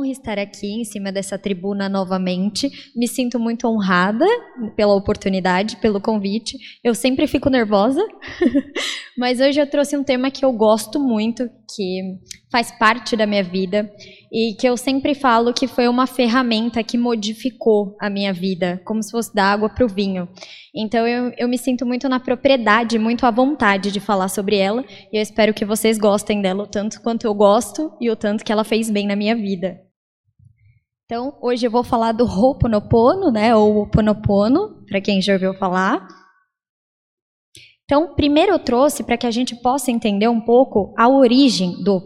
Honra estar aqui em cima dessa tribuna novamente. Me sinto muito honrada pela oportunidade, pelo convite. Eu sempre fico nervosa, mas hoje eu trouxe um tema que eu gosto muito, que faz parte da minha vida e que eu sempre falo que foi uma ferramenta que modificou a minha vida, como se fosse da água para o vinho. Então eu, eu me sinto muito na propriedade, muito à vontade de falar sobre ela e eu espero que vocês gostem dela o tanto quanto eu gosto e o tanto que ela fez bem na minha vida. Então, hoje eu vou falar do Ho'oponopono, né, ou Ho'oponopono, para quem já ouviu falar. Então, primeiro eu trouxe para que a gente possa entender um pouco a origem do Ho.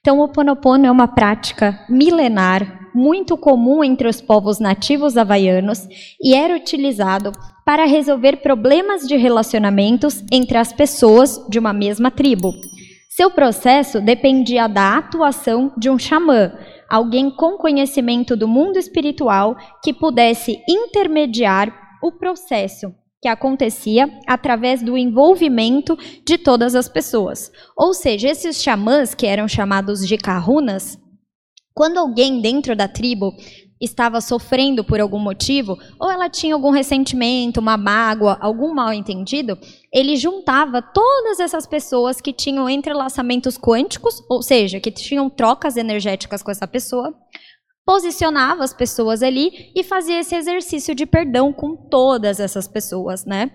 Então, o Ho é uma prática milenar, muito comum entre os povos nativos havaianos e era utilizado para resolver problemas de relacionamentos entre as pessoas de uma mesma tribo. Seu processo dependia da atuação de um xamã, alguém com conhecimento do mundo espiritual que pudesse intermediar o processo que acontecia através do envolvimento de todas as pessoas. Ou seja, esses xamãs, que eram chamados de kahunas, quando alguém dentro da tribo estava sofrendo por algum motivo, ou ela tinha algum ressentimento, uma mágoa, algum mal entendido, ele juntava todas essas pessoas que tinham entrelaçamentos quânticos, ou seja, que tinham trocas energéticas com essa pessoa, posicionava as pessoas ali e fazia esse exercício de perdão com todas essas pessoas, né?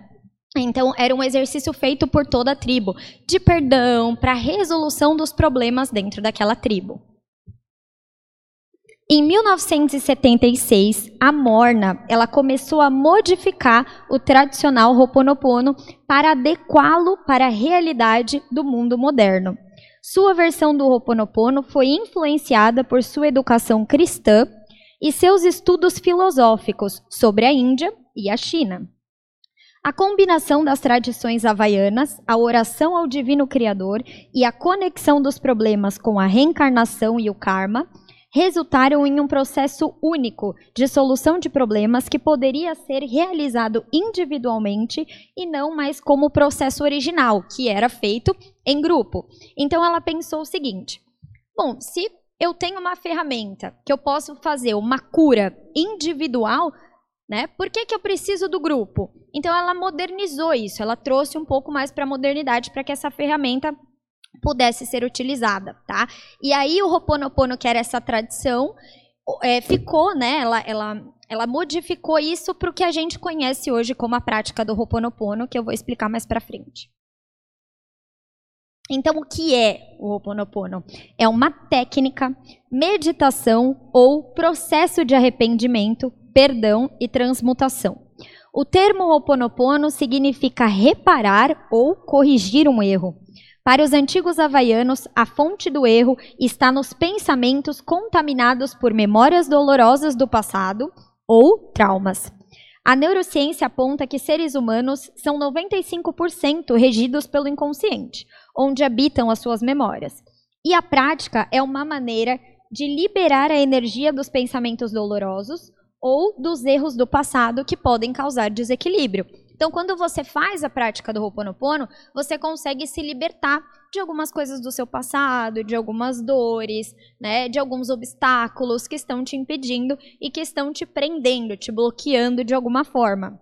Então, era um exercício feito por toda a tribo, de perdão para resolução dos problemas dentro daquela tribo. Em 1976, a Morna ela começou a modificar o tradicional Ho'oponopono para adequá-lo para a realidade do mundo moderno. Sua versão do Ho'oponopono foi influenciada por sua educação cristã e seus estudos filosóficos sobre a Índia e a China. A combinação das tradições havaianas, a oração ao Divino Criador e a conexão dos problemas com a reencarnação e o karma resultaram em um processo único de solução de problemas que poderia ser realizado individualmente e não mais como o processo original, que era feito em grupo. Então ela pensou o seguinte: bom, se eu tenho uma ferramenta que eu posso fazer uma cura individual, né? Por que, que eu preciso do grupo? Então ela modernizou isso, ela trouxe um pouco mais para a modernidade para que essa ferramenta pudesse ser utilizada, tá? E aí o Ho'oponopono, que era essa tradição, é, ficou, né? Ela, ela, ela modificou isso para o que a gente conhece hoje como a prática do Ho'oponopono, que eu vou explicar mais para frente. Então, o que é o Ho'oponopono? É uma técnica, meditação ou processo de arrependimento, perdão e transmutação. O termo Ho'oponopono significa reparar ou corrigir um erro. Para os antigos havaianos, a fonte do erro está nos pensamentos contaminados por memórias dolorosas do passado ou traumas. A neurociência aponta que seres humanos são 95% regidos pelo inconsciente, onde habitam as suas memórias. E a prática é uma maneira de liberar a energia dos pensamentos dolorosos ou dos erros do passado que podem causar desequilíbrio. Então, quando você faz a prática do Ho'oponopono, você consegue se libertar de algumas coisas do seu passado, de algumas dores, né, de alguns obstáculos que estão te impedindo e que estão te prendendo, te bloqueando de alguma forma.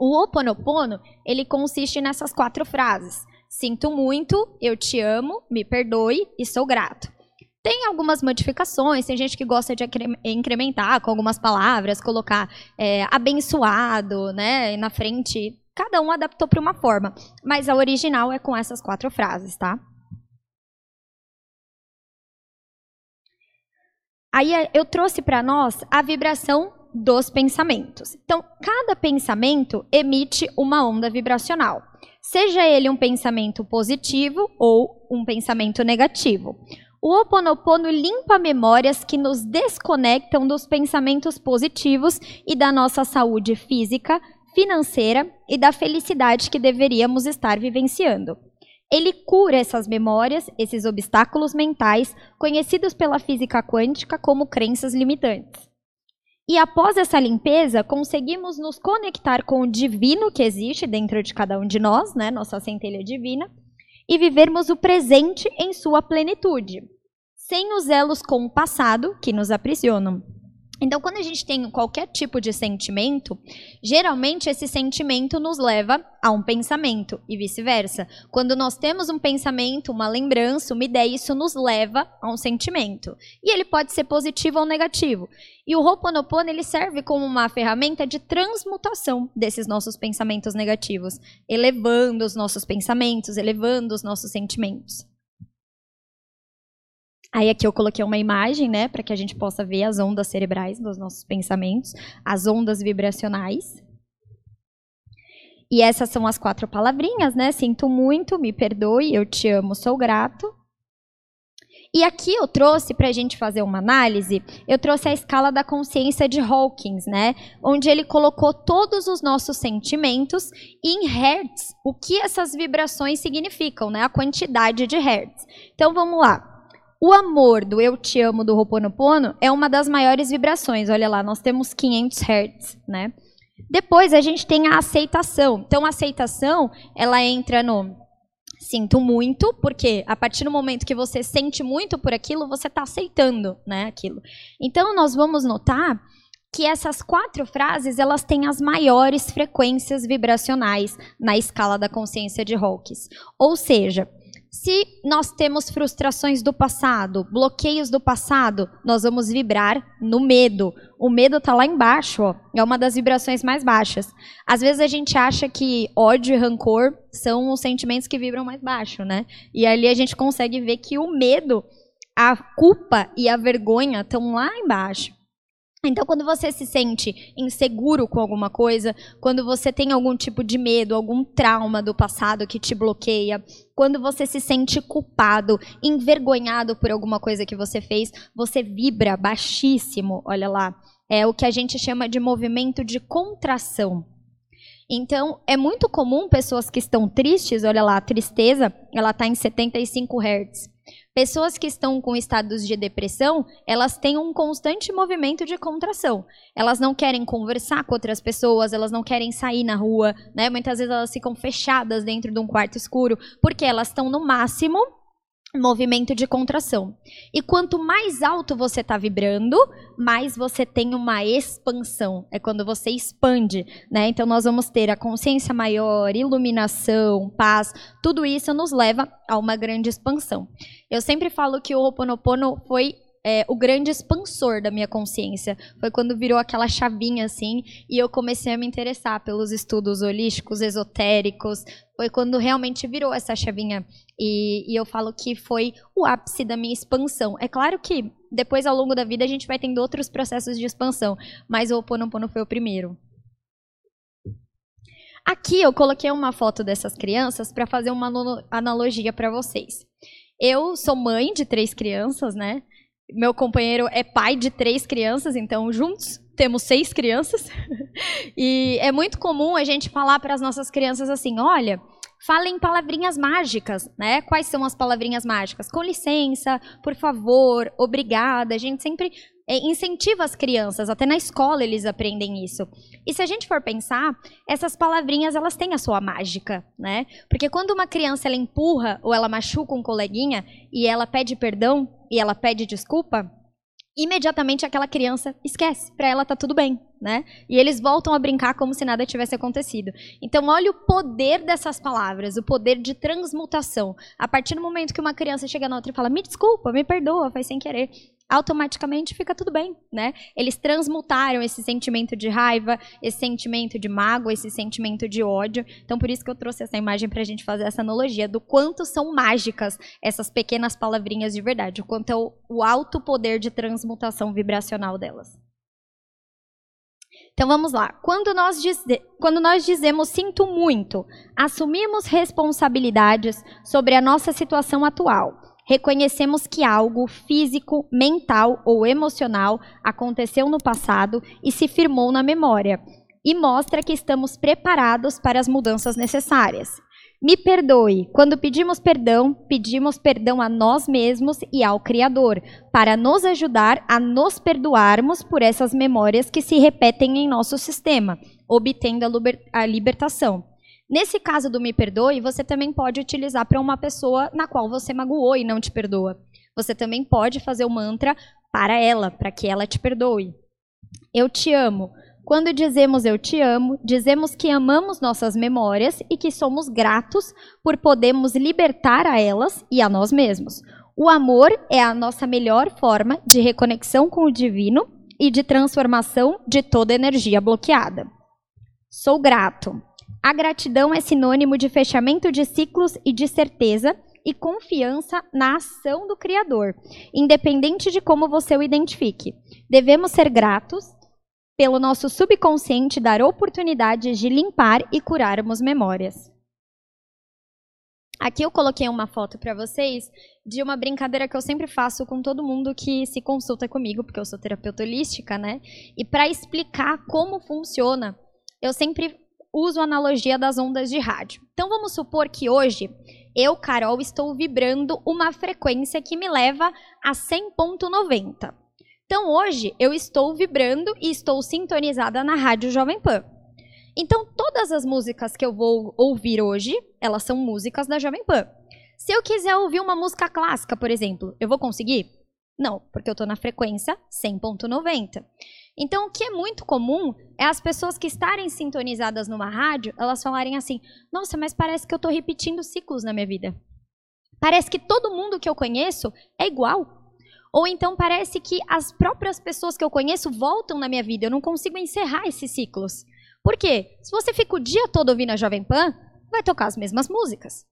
O Ho'oponopono, ele consiste nessas quatro frases: Sinto muito, eu te amo, me perdoe e sou grato. Tem algumas modificações, tem gente que gosta de incrementar com algumas palavras, colocar é, abençoado, né, na frente. Cada um adaptou para uma forma, mas a original é com essas quatro frases, tá? Aí é, eu trouxe para nós a vibração dos pensamentos. Então, cada pensamento emite uma onda vibracional, seja ele um pensamento positivo ou um pensamento negativo. O Oponopono limpa memórias que nos desconectam dos pensamentos positivos e da nossa saúde física, financeira e da felicidade que deveríamos estar vivenciando. Ele cura essas memórias, esses obstáculos mentais, conhecidos pela física quântica como crenças limitantes. E após essa limpeza, conseguimos nos conectar com o divino que existe dentro de cada um de nós, né, nossa centelha divina, e vivermos o presente em sua plenitude, sem os elos com o passado que nos aprisionam. Então, quando a gente tem qualquer tipo de sentimento, geralmente esse sentimento nos leva a um pensamento e vice-versa. Quando nós temos um pensamento, uma lembrança, uma ideia, isso nos leva a um sentimento. E ele pode ser positivo ou negativo. E o Ho'oponopono ele serve como uma ferramenta de transmutação desses nossos pensamentos negativos, elevando os nossos pensamentos, elevando os nossos sentimentos. Aí aqui eu coloquei uma imagem, né, para que a gente possa ver as ondas cerebrais dos nossos pensamentos, as ondas vibracionais. E essas são as quatro palavrinhas, né? Sinto muito, me perdoe, eu te amo, sou grato. E aqui eu trouxe para a gente fazer uma análise, eu trouxe a escala da consciência de Hawkins, né? Onde ele colocou todos os nossos sentimentos em hertz, o que essas vibrações significam, né? A quantidade de hertz. Então vamos lá. O amor do eu te amo do Ho'oponopono é uma das maiores vibrações. Olha lá, nós temos 500 Hz, né? Depois a gente tem a aceitação. Então a aceitação, ela entra no sinto muito, porque a partir do momento que você sente muito por aquilo, você está aceitando, né, aquilo. Então nós vamos notar que essas quatro frases elas têm as maiores frequências vibracionais na escala da consciência de Hawkins. Ou seja, se nós temos frustrações do passado, bloqueios do passado, nós vamos vibrar no medo. O medo está lá embaixo, ó, é uma das vibrações mais baixas. Às vezes a gente acha que ódio e rancor são os sentimentos que vibram mais baixo, né? E ali a gente consegue ver que o medo, a culpa e a vergonha estão lá embaixo. Então, quando você se sente inseguro com alguma coisa, quando você tem algum tipo de medo, algum trauma do passado que te bloqueia, quando você se sente culpado, envergonhado por alguma coisa que você fez, você vibra baixíssimo, olha lá. É o que a gente chama de movimento de contração. Então, é muito comum pessoas que estão tristes, olha lá, a tristeza, ela está em 75 Hz. Pessoas que estão com estados de depressão, elas têm um constante movimento de contração. Elas não querem conversar com outras pessoas, elas não querem sair na rua, né? Muitas vezes elas ficam fechadas dentro de um quarto escuro, porque elas estão no máximo movimento de contração. E quanto mais alto você está vibrando, mais você tem uma expansão. É quando você expande, né? Então nós vamos ter a consciência maior, iluminação, paz. Tudo isso nos leva a uma grande expansão. Eu sempre falo que o Ho'oponopono foi é, o grande expansor da minha consciência. Foi quando virou aquela chavinha assim e eu comecei a me interessar pelos estudos holísticos, esotéricos. Foi quando realmente virou essa chavinha. E, e eu falo que foi o ápice da minha expansão. É claro que depois, ao longo da vida, a gente vai tendo outros processos de expansão, mas o Ho Oponopono foi o primeiro. Aqui eu coloquei uma foto dessas crianças para fazer uma analogia para vocês. Eu sou mãe de três crianças, né? Meu companheiro é pai de três crianças, então juntos temos seis crianças. e é muito comum a gente falar para as nossas crianças assim: olha, falem palavrinhas mágicas, né? Quais são as palavrinhas mágicas? Com licença, por favor, obrigada. A gente sempre incentiva as crianças, até na escola eles aprendem isso. E se a gente for pensar, essas palavrinhas elas têm a sua mágica, né? Porque quando uma criança ela empurra ou ela machuca um coleguinha e ela pede perdão e ela pede desculpa, imediatamente aquela criança esquece, para ela tá tudo bem, né? E eles voltam a brincar como se nada tivesse acontecido. Então, olha o poder dessas palavras, o poder de transmutação. A partir do momento que uma criança chega na outra e fala: "Me desculpa, me perdoa, foi sem querer", automaticamente fica tudo bem, né? Eles transmutaram esse sentimento de raiva, esse sentimento de mágoa, esse sentimento de ódio. Então, por isso que eu trouxe essa imagem para a gente fazer essa analogia do quanto são mágicas essas pequenas palavrinhas de verdade, o quanto é o, o alto poder de transmutação vibracional delas. Então vamos lá. Quando nós, dize, quando nós dizemos sinto muito, assumimos responsabilidades sobre a nossa situação atual reconhecemos que algo físico, mental ou emocional aconteceu no passado e se firmou na memória, e mostra que estamos preparados para as mudanças necessárias. Me perdoe. Quando pedimos perdão, pedimos perdão a nós mesmos e ao Criador, para nos ajudar a nos perdoarmos por essas memórias que se repetem em nosso sistema, obtendo a, libertação. Nesse caso do me perdoe, você também pode utilizar para uma pessoa na qual você magoou e não te perdoa. você também pode fazer o mantra para ela, para que ela te perdoe. Eu te amo. Quando dizemos eu te amo, dizemos que amamos nossas memórias e que somos gratos por podermos libertar a elas e a nós mesmos. O amor é a nossa melhor forma de reconexão com o divino e de transformação de toda energia bloqueada. Sou grato. A gratidão é sinônimo de fechamento de ciclos e de certeza e confiança na ação do Criador, independente de como você o identifique. Devemos ser gratos pelo nosso subconsciente dar oportunidades de limpar e curarmos memórias. Aqui eu coloquei uma foto para vocês de uma brincadeira que eu sempre faço com todo mundo que se consulta comigo, porque eu sou terapeuta holística, né? E para explicar como funciona, eu sempre uso a analogia das ondas de rádio. Então vamos supor que hoje eu, Carol, estou vibrando uma frequência que me leva a 100.90. Então hoje eu estou vibrando e estou sintonizada na Rádio Jovem Pan. Então todas as músicas que eu vou ouvir hoje, elas são músicas da Jovem Pan. Se eu quiser ouvir uma música clássica, por exemplo, eu vou conseguir? Não, porque eu estou na frequência 100.90. Então, o que é muito comum é as pessoas que estarem sintonizadas numa rádio, elas falarem assim: nossa, mas parece que eu estou repetindo ciclos na minha vida. Parece que todo mundo que eu conheço é igual. Ou então parece que as próprias pessoas que eu conheço voltam na minha vida. Eu não consigo encerrar esses ciclos. Por quê? Se você fica o dia todo ouvindo a Jovem Pan, vai tocar as mesmas músicas.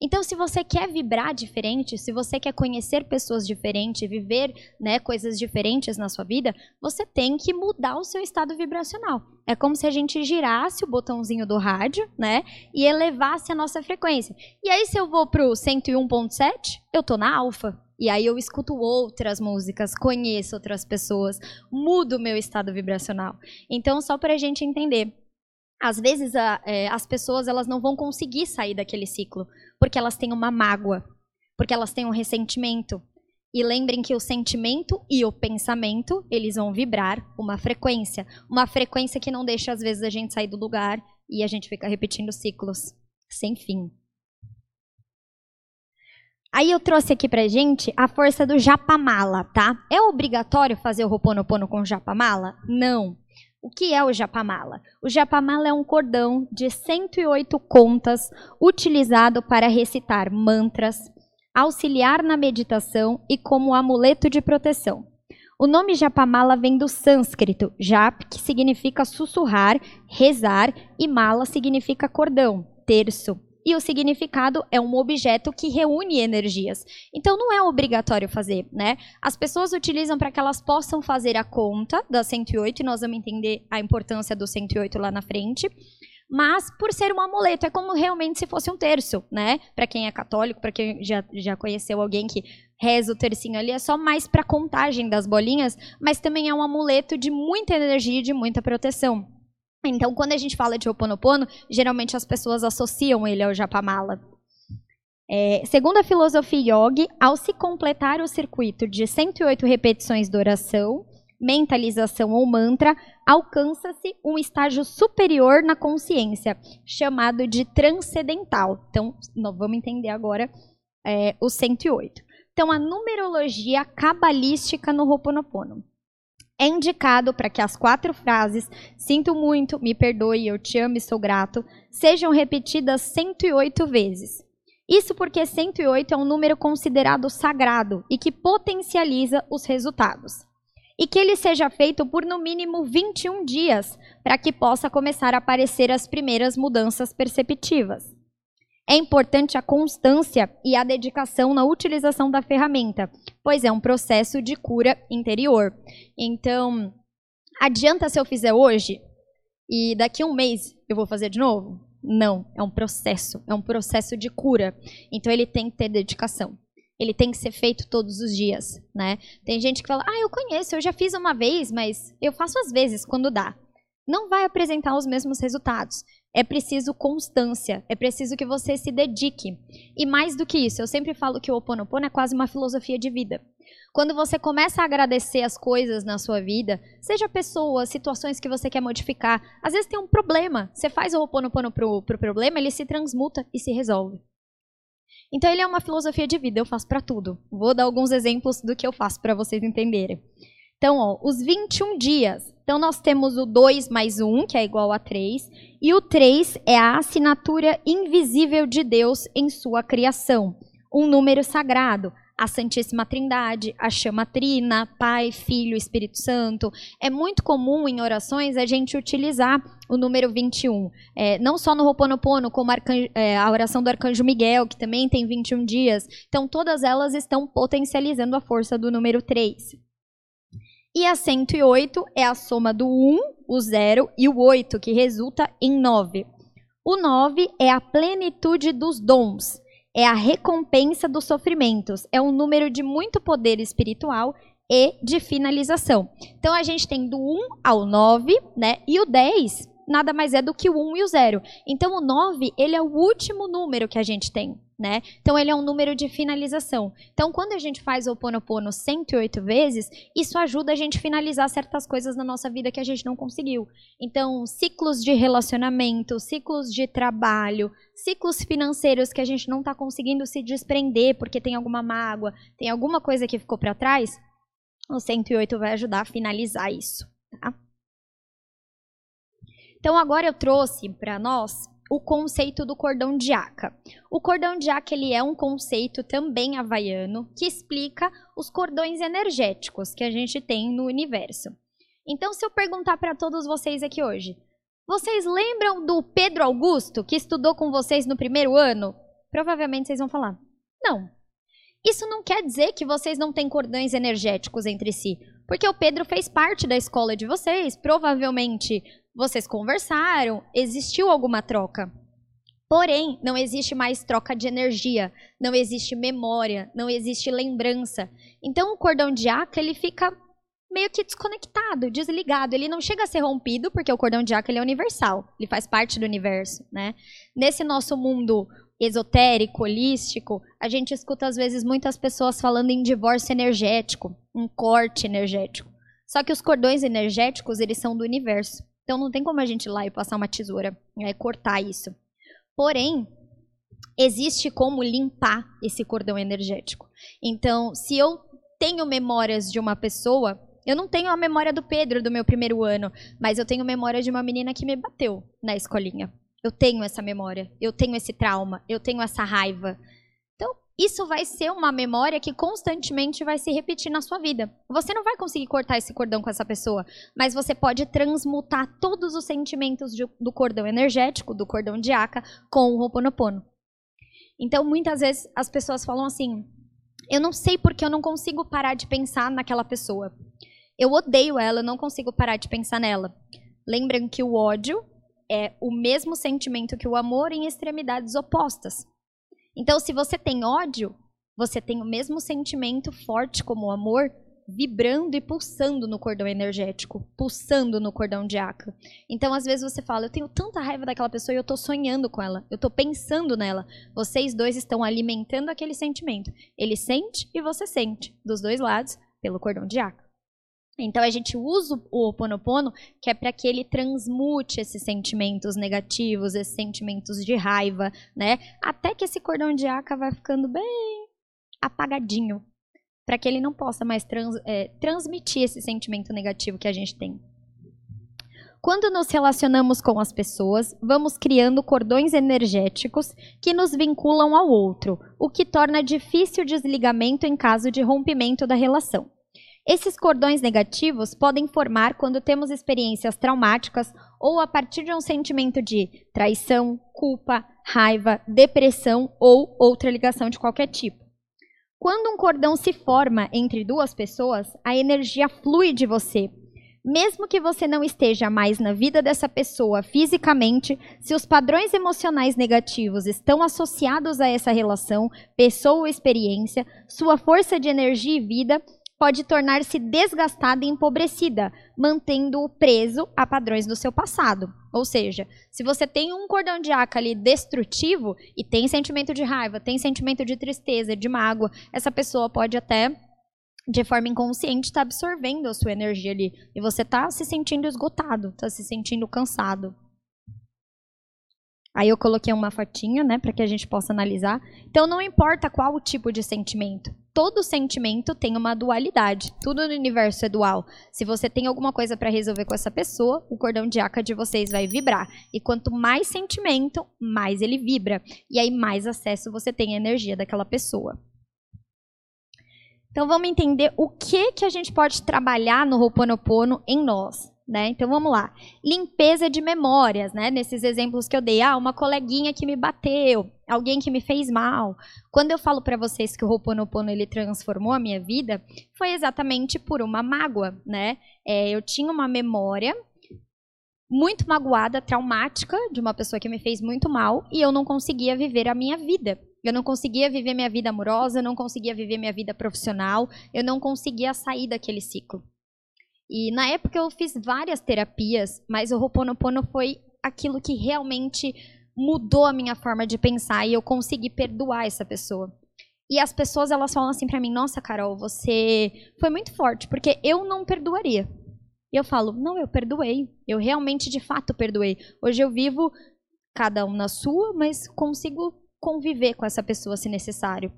Então, se você quer vibrar diferente, se você quer conhecer pessoas diferentes, viver né, coisas diferentes na sua vida, você tem que mudar o seu estado vibracional. É como se a gente girasse o botãozinho do rádio, né, e elevasse a nossa frequência. E aí, se eu vou pro 101.7, eu tô na alfa. E aí eu escuto outras músicas, conheço outras pessoas, mudo o meu estado vibracional. Então, só para a gente entender, às vezes a, é, as pessoas elas não vão conseguir sair daquele ciclo porque elas têm uma mágoa, porque elas têm um ressentimento. E lembrem que o sentimento e o pensamento, eles vão vibrar uma frequência. Uma frequência que não deixa, às vezes, a gente sair do lugar e a gente fica repetindo ciclos sem fim. Aí eu trouxe aqui pra gente a força do japamala, tá? É obrigatório fazer o Ho'oponopono com japamala? Não. O que é o japamala? O japamala é um cordão de 108 contas utilizado para recitar mantras, auxiliar na meditação e como amuleto de proteção. O nome japamala vem do sânscrito, jap, que significa sussurrar, rezar, e mala significa cordão, terço e o significado é um objeto que reúne energias. Então não é obrigatório fazer, né? As pessoas utilizam para que elas possam fazer a conta da 108 e nós vamos entender a importância do 108 lá na frente. Mas por ser um amuleto, é como realmente se fosse um terço, né? Para quem é católico, para quem já, já conheceu alguém que reza o tercinho ali, é só mais para contagem das bolinhas, mas também é um amuleto de muita energia e de muita proteção. Então, quando a gente fala de Ho'oponopono, geralmente as pessoas associam ele ao Japamala. É, segundo a filosofia yogi, ao se completar o circuito de 108 repetições de oração, mentalização ou mantra, alcança-se um estágio superior na consciência, chamado de transcendental. Então, nós vamos entender agora é, o 108. Então, a numerologia cabalística no Ho'oponopono é indicado para que as quatro frases sinto muito, me perdoe, eu te amo e sou grato sejam repetidas 108 vezes. Isso porque 108 é um número considerado sagrado e que potencializa os resultados. E que ele seja feito por no mínimo 21 dias, para que possa começar a aparecer as primeiras mudanças perceptivas. É importante a constância e a dedicação na utilização da ferramenta, pois é um processo de cura interior. Então, adianta se eu fizer hoje e daqui a um mês eu vou fazer de novo? Não, é um processo, é um processo de cura. Então ele tem que ter dedicação. Ele tem que ser feito todos os dias, né? Tem gente que fala: "Ah, eu conheço, eu já fiz uma vez, mas eu faço às vezes quando dá". Não vai apresentar os mesmos resultados é preciso constância, é preciso que você se dedique. E mais do que isso, eu sempre falo que o oponopono é quase uma filosofia de vida. Quando você começa a agradecer as coisas na sua vida, seja pessoas, situações que você quer modificar, às vezes tem um problema, você faz o oponopono pro, pro problema, ele se transmuta e se resolve. Então ele é uma filosofia de vida, eu faço para tudo. Vou dar alguns exemplos do que eu faço para vocês entenderem. Então, ó, os 21 dias. Então nós temos o 2 mais 1, que é igual a 3, e o 3 é a assinatura invisível de Deus em sua criação, um número sagrado a Santíssima Trindade, a chama trina, Pai, Filho, Espírito Santo. É muito comum em orações a gente utilizar o número 21. É, não só no Roponopono, como é, a oração do Arcanjo Miguel, que também tem 21 dias. Então, todas elas estão potencializando a força do número 3. E a 108 é a soma do 1, o 0 e o 8, que resulta em 9. O 9 é a plenitude dos dons é a recompensa dos sofrimentos. É um número de muito poder espiritual e de finalização. Então a gente tem do 1 ao 9, né? E o 10 nada mais é do que o 1 e o 0. Então o 9, ele é o último número que a gente tem, né? Então ele é um número de finalização. Então quando a gente faz o Oponopono 108 vezes, isso ajuda a gente a finalizar certas coisas na nossa vida que a gente não conseguiu. Então, ciclos de relacionamento, ciclos de trabalho, ciclos financeiros que a gente não está conseguindo se desprender porque tem alguma mágoa, tem alguma coisa que ficou para trás, o 108 vai ajudar a finalizar isso, tá? Então agora eu trouxe para nós o conceito do cordão de Aca. O cordão de Aca ele é um conceito também havaiano que explica os cordões energéticos que a gente tem no universo. Então, se eu perguntar para todos vocês aqui hoje, vocês lembram do Pedro Augusto que estudou com vocês no primeiro ano? Provavelmente vocês vão falar: não. Isso não quer dizer que vocês não têm cordões energéticos entre si, porque o Pedro fez parte da escola de vocês, provavelmente vocês conversaram, existiu alguma troca. Porém, não existe mais troca de energia, não existe memória, não existe lembrança. Então, o cordão de Aca, ele fica meio que desconectado, desligado. Ele não chega a ser rompido, porque o cordão de Aca ele é universal, ele faz parte do universo, né? Nesse nosso mundo esotérico, holístico, a gente escuta às vezes muitas pessoas falando em divórcio energético, um corte energético. Só que os cordões energéticos, eles são do universo. Então não tem como a gente ir lá e passar uma tesoura e né, cortar isso. Porém, existe como limpar esse cordão energético. Então, se eu tenho memórias de uma pessoa, eu não tenho a memória do Pedro do meu primeiro ano, mas eu tenho memória de uma menina que me bateu na escolinha. Eu tenho essa memória, eu tenho esse trauma, eu tenho essa raiva isso vai ser uma memória que constantemente vai se repetir na sua vida. Você não vai conseguir cortar esse cordão com essa pessoa, mas você pode transmutar todos os sentimentos de, do cordão energético, do cordão de Aka, com o Ho'oponopono. Então, muitas vezes as pessoas falam assim: eu não sei porque eu não consigo parar de pensar naquela pessoa. Eu odeio ela, eu não consigo parar de pensar nela. Lembram que o ódio é o mesmo sentimento que o amor em extremidades opostas. Então, se você tem ódio, você tem o mesmo sentimento forte como o amor vibrando e pulsando no cordão energético, pulsando no cordão de Aka. Então, às vezes você fala, eu tenho tanta raiva daquela pessoa e eu estou sonhando com ela, eu estou pensando nela. Vocês dois estão alimentando aquele sentimento. Ele sente e você sente, dos dois lados, pelo cordão de Aka. Então a gente usa o Oponopono que é para que ele transmute esses sentimentos negativos, esses sentimentos de raiva, né? Até que esse cordão de aca vai ficando bem apagadinho, para que ele não possa mais trans, é, transmitir esse sentimento negativo que a gente tem. Quando nos relacionamos com as pessoas, vamos criando cordões energéticos que nos vinculam ao outro, o que torna difícil o desligamento em caso de rompimento da relação. Esses cordões negativos podem formar quando temos experiências traumáticas ou a partir de um sentimento de traição, culpa, raiva, depressão ou outra ligação de qualquer tipo. Quando um cordão se forma entre duas pessoas, a energia flui de você. Mesmo que você não esteja mais na vida dessa pessoa fisicamente, se os padrões emocionais negativos estão associados a essa relação, pessoa ou experiência, sua força de energia e vida pode tornar-se desgastada e empobrecida, mantendo-o preso a padrões do seu passado. Ou seja, se você tem um cordão de aca ali destrutivo e tem sentimento de raiva, tem sentimento de tristeza, de mágoa, essa pessoa pode até de forma inconsciente estar tá absorvendo a sua energia ali e você está se sentindo esgotado, está se sentindo cansado. Aí eu coloquei uma fotinha, né, para que a gente possa analisar. Então não importa qual o tipo de sentimento. Todo sentimento tem uma dualidade. Tudo no universo é dual. Se você tem alguma coisa para resolver com essa pessoa, o cordão de aca de vocês vai vibrar. E quanto mais sentimento, mais ele vibra. E aí mais acesso você tem à energia daquela pessoa. Então vamos entender o que que a gente pode trabalhar no Ho'oponopono em nós. Né? Então vamos lá. Limpeza de memórias, né? Nesses exemplos que eu dei, ah, uma coleguinha que me bateu, alguém que me fez mal. Quando eu falo para vocês que o Ho'oponopono ele transformou a minha vida, foi exatamente por uma mágoa, né? É, eu tinha uma memória muito magoada, traumática, de uma pessoa que me fez muito mal e eu não conseguia viver a minha vida. Eu não conseguia viver minha vida amorosa, eu não conseguia viver minha vida profissional, eu não conseguia sair daquele ciclo. E na época eu fiz várias terapias, mas o Ho'oponopono foi aquilo que realmente mudou a minha forma de pensar e eu consegui perdoar essa pessoa. E as pessoas elas falam assim para mim: "Nossa, Carol, você foi muito forte, porque eu não perdoaria". E eu falo: "Não, eu perdoei. Eu realmente de fato perdoei. Hoje eu vivo cada um na sua, mas consigo conviver com essa pessoa se necessário.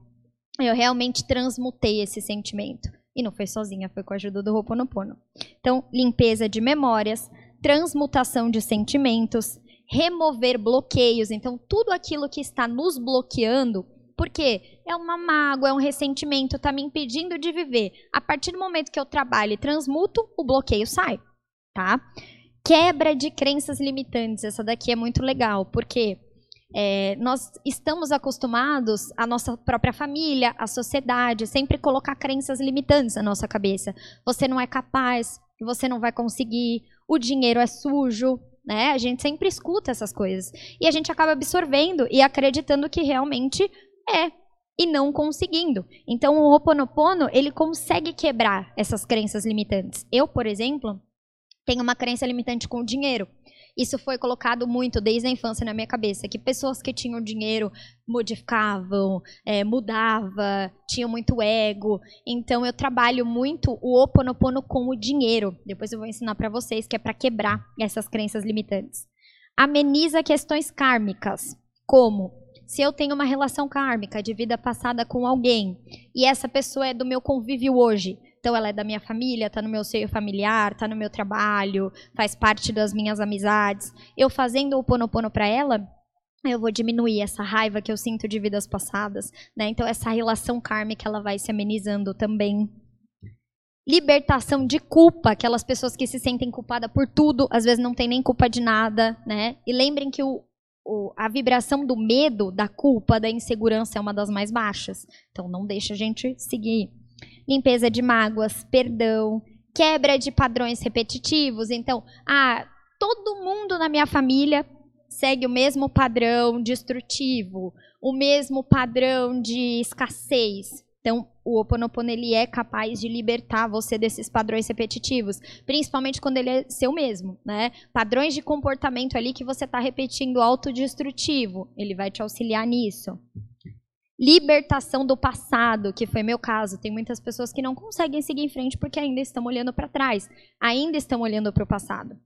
Eu realmente transmutei esse sentimento. E não foi sozinha, foi com a ajuda do Ho'oponopono. Então, limpeza de memórias, transmutação de sentimentos, remover bloqueios. Então, tudo aquilo que está nos bloqueando, porque é uma mágoa, é um ressentimento, está me impedindo de viver. A partir do momento que eu trabalho e transmuto, o bloqueio sai, tá? Quebra de crenças limitantes. Essa daqui é muito legal, porque é, nós estamos acostumados, a nossa própria família, a sociedade, sempre colocar crenças limitantes na nossa cabeça. Você não é capaz, você não vai conseguir, o dinheiro é sujo, né? A gente sempre escuta essas coisas. E a gente acaba absorvendo e acreditando que realmente é e não conseguindo. Então o Ho'oponopono, ele consegue quebrar essas crenças limitantes. Eu, por exemplo, tenho uma crença limitante com o dinheiro. Isso foi colocado muito desde a infância na minha cabeça, que pessoas que tinham dinheiro modificavam, é, mudava, tinham muito ego. Então eu trabalho muito o oponopono com o dinheiro. Depois eu vou ensinar para vocês que é para quebrar essas crenças limitantes. Ameniza questões kármicas, como se eu tenho uma relação kármica de vida passada com alguém e essa pessoa é do meu convívio hoje, então ela é da minha família, está no meu seio familiar, está no meu trabalho, faz parte das minhas amizades. Eu fazendo o ponopono para ela, eu vou diminuir essa raiva que eu sinto de vidas passadas, né? Então essa relação kármica ela vai se amenizando também. Libertação de culpa, aquelas pessoas que se sentem culpadas por tudo, às vezes não tem nem culpa de nada, né? E lembrem que o, o, a vibração do medo, da culpa, da insegurança é uma das mais baixas. Então não deixa a gente seguir limpeza de mágoas, perdão, quebra de padrões repetitivos. Então, ah, todo mundo na minha família segue o mesmo padrão destrutivo, o mesmo padrão de escassez. Então, o Ho Oponopono ele é capaz de libertar você desses padrões repetitivos, principalmente quando ele é seu mesmo, né? Padrões de comportamento ali que você está repetindo autodestrutivo, ele vai te auxiliar nisso libertação do passado, que foi meu caso. Tem muitas pessoas que não conseguem seguir em frente porque ainda estão olhando para trás, ainda estão olhando para o passado.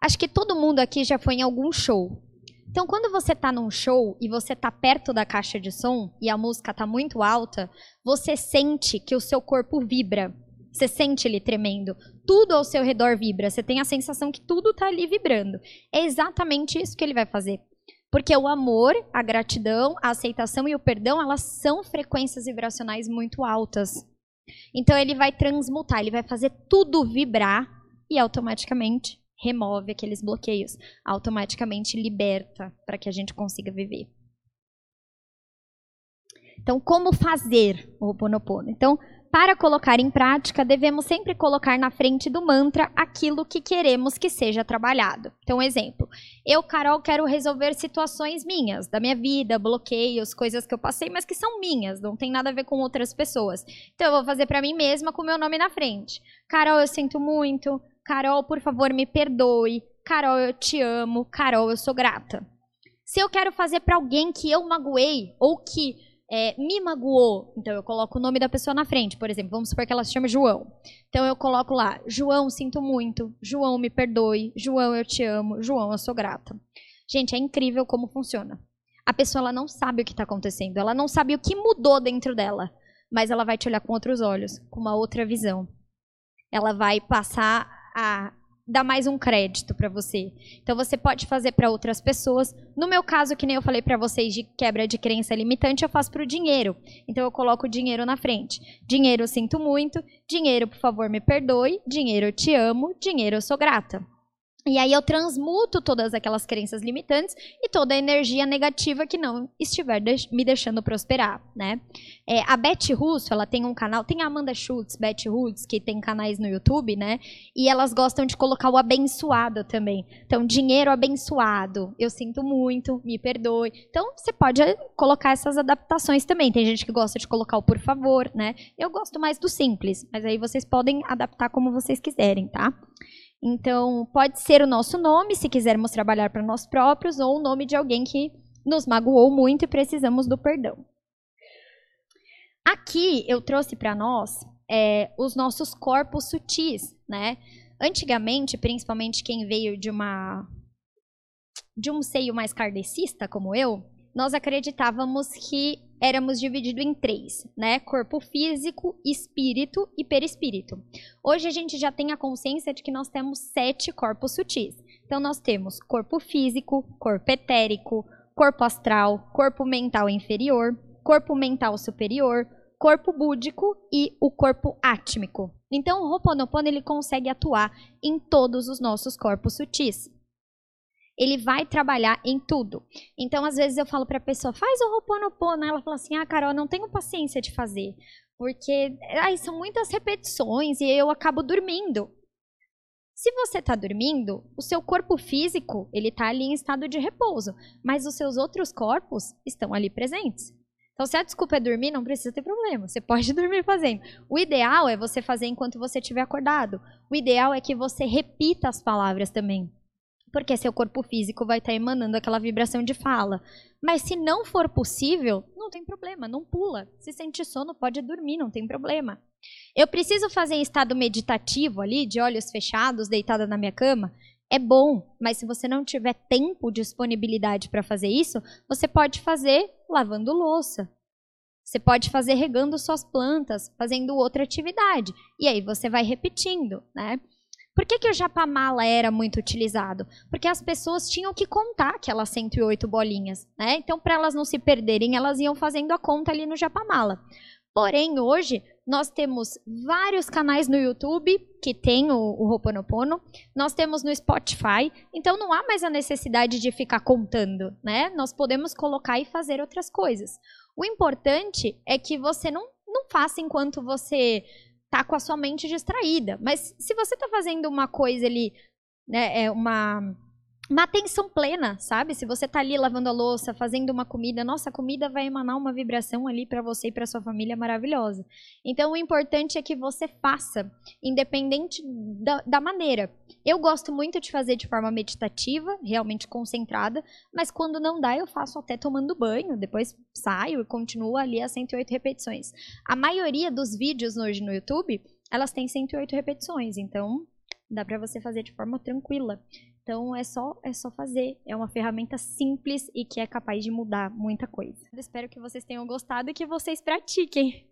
Acho que todo mundo aqui já foi em algum show. Então, quando você está num show e você está perto da caixa de som e a música está muito alta, você sente que o seu corpo vibra. Você sente ele tremendo. Tudo ao seu redor vibra. Você tem a sensação que tudo está ali vibrando. É exatamente isso que ele vai fazer. Porque o amor, a gratidão, a aceitação e o perdão, elas são frequências vibracionais muito altas. Então ele vai transmutar, ele vai fazer tudo vibrar e automaticamente remove aqueles bloqueios, automaticamente liberta para que a gente consiga viver. Então, como fazer o Ho'oponopono? Então, para colocar em prática, devemos sempre colocar na frente do mantra aquilo que queremos que seja trabalhado. Então, exemplo, eu, Carol, quero resolver situações minhas, da minha vida, bloqueios, coisas que eu passei, mas que são minhas, não tem nada a ver com outras pessoas. Então, eu vou fazer para mim mesma com o meu nome na frente. Carol, eu sinto muito. Carol, por favor, me perdoe. Carol, eu te amo. Carol, eu sou grata. Se eu quero fazer para alguém que eu magoei ou que é, me magoou, então eu coloco o nome da pessoa na frente, por exemplo, vamos supor que ela se chama João. Então eu coloco lá, João, sinto muito, João, me perdoe, João, eu te amo, João, eu sou grata. Gente, é incrível como funciona. A pessoa ela não sabe o que está acontecendo, ela não sabe o que mudou dentro dela, mas ela vai te olhar com outros olhos, com uma outra visão. Ela vai passar a dar mais um crédito para você. Então você pode fazer para outras pessoas. No meu caso, que nem eu falei para vocês de quebra de crença limitante, eu faço para o dinheiro. Então eu coloco o dinheiro na frente. Dinheiro eu sinto muito, dinheiro por favor me perdoe, dinheiro eu te amo, dinheiro eu sou grata. E aí eu transmuto todas aquelas crenças limitantes e toda a energia negativa que não estiver me deixando prosperar, né? É, a Beth Russo, ela tem um canal, tem a Amanda Schultz, Beth Russo, que tem canais no YouTube, né? E elas gostam de colocar o abençoado também. Então, dinheiro abençoado, eu sinto muito, me perdoe. Então, você pode colocar essas adaptações também. Tem gente que gosta de colocar o por favor, né? Eu gosto mais do simples, mas aí vocês podem adaptar como vocês quiserem, tá? Então, pode ser o nosso nome, se quisermos trabalhar para nós próprios, ou o nome de alguém que nos magoou muito e precisamos do perdão. Aqui eu trouxe para nós é, os nossos corpos sutis, né? Antigamente, principalmente quem veio de uma de um seio mais kardecista como eu, nós acreditávamos que éramos divididos em três, né? Corpo físico, espírito e perispírito. Hoje a gente já tem a consciência de que nós temos sete corpos sutis. Então nós temos corpo físico, corpo etérico, corpo astral, corpo mental inferior, corpo mental superior, corpo búdico e o corpo átmico. Então o Ho'oponopono ele consegue atuar em todos os nossos corpos sutis ele vai trabalhar em tudo. Então, às vezes eu falo para a pessoa, faz o Ho'oponopono, ela fala assim: "Ah, Carol, não tenho paciência de fazer, porque ai, são muitas repetições e eu acabo dormindo". Se você está dormindo, o seu corpo físico, ele está ali em estado de repouso, mas os seus outros corpos estão ali presentes. Então, se a desculpa é dormir, não precisa ter problema. Você pode dormir fazendo. O ideal é você fazer enquanto você estiver acordado. O ideal é que você repita as palavras também porque seu corpo físico vai estar tá emanando aquela vibração de fala. Mas se não for possível, não tem problema, não pula. Se sente sono, pode dormir, não tem problema. Eu preciso fazer em estado meditativo ali, de olhos fechados, deitada na minha cama? É bom, mas se você não tiver tempo, disponibilidade para fazer isso, você pode fazer lavando louça. Você pode fazer regando suas plantas, fazendo outra atividade. E aí você vai repetindo, né? Por que, que o japamala era muito utilizado? Porque as pessoas tinham que contar aquelas 108 bolinhas, né? Então, para elas não se perderem, elas iam fazendo a conta ali no japamala. Porém, hoje, nós temos vários canais no YouTube que tem o, o Ho'oponopono, nós temos no Spotify, então não há mais a necessidade de ficar contando, né? Nós podemos colocar e fazer outras coisas. O importante é que você não, não faça enquanto você tá com a sua mente distraída. Mas se você tá fazendo uma coisa ali, né, é uma uma atenção plena, sabe? Se você tá ali lavando a louça, fazendo uma comida, nossa, a comida vai emanar uma vibração ali para você e para sua família maravilhosa. Então, o importante é que você faça, independente da, da, maneira. Eu gosto muito de fazer de forma meditativa, realmente concentrada, mas quando não dá, eu faço até tomando banho, depois saio e continuo ali as 108 repetições. A maioria dos vídeos hoje no YouTube, elas têm 108 repetições, então dá para você fazer de forma tranquila. Então é só é só fazer. É uma ferramenta simples e que é capaz de mudar muita coisa. Eu espero que vocês tenham gostado e que vocês pratiquem.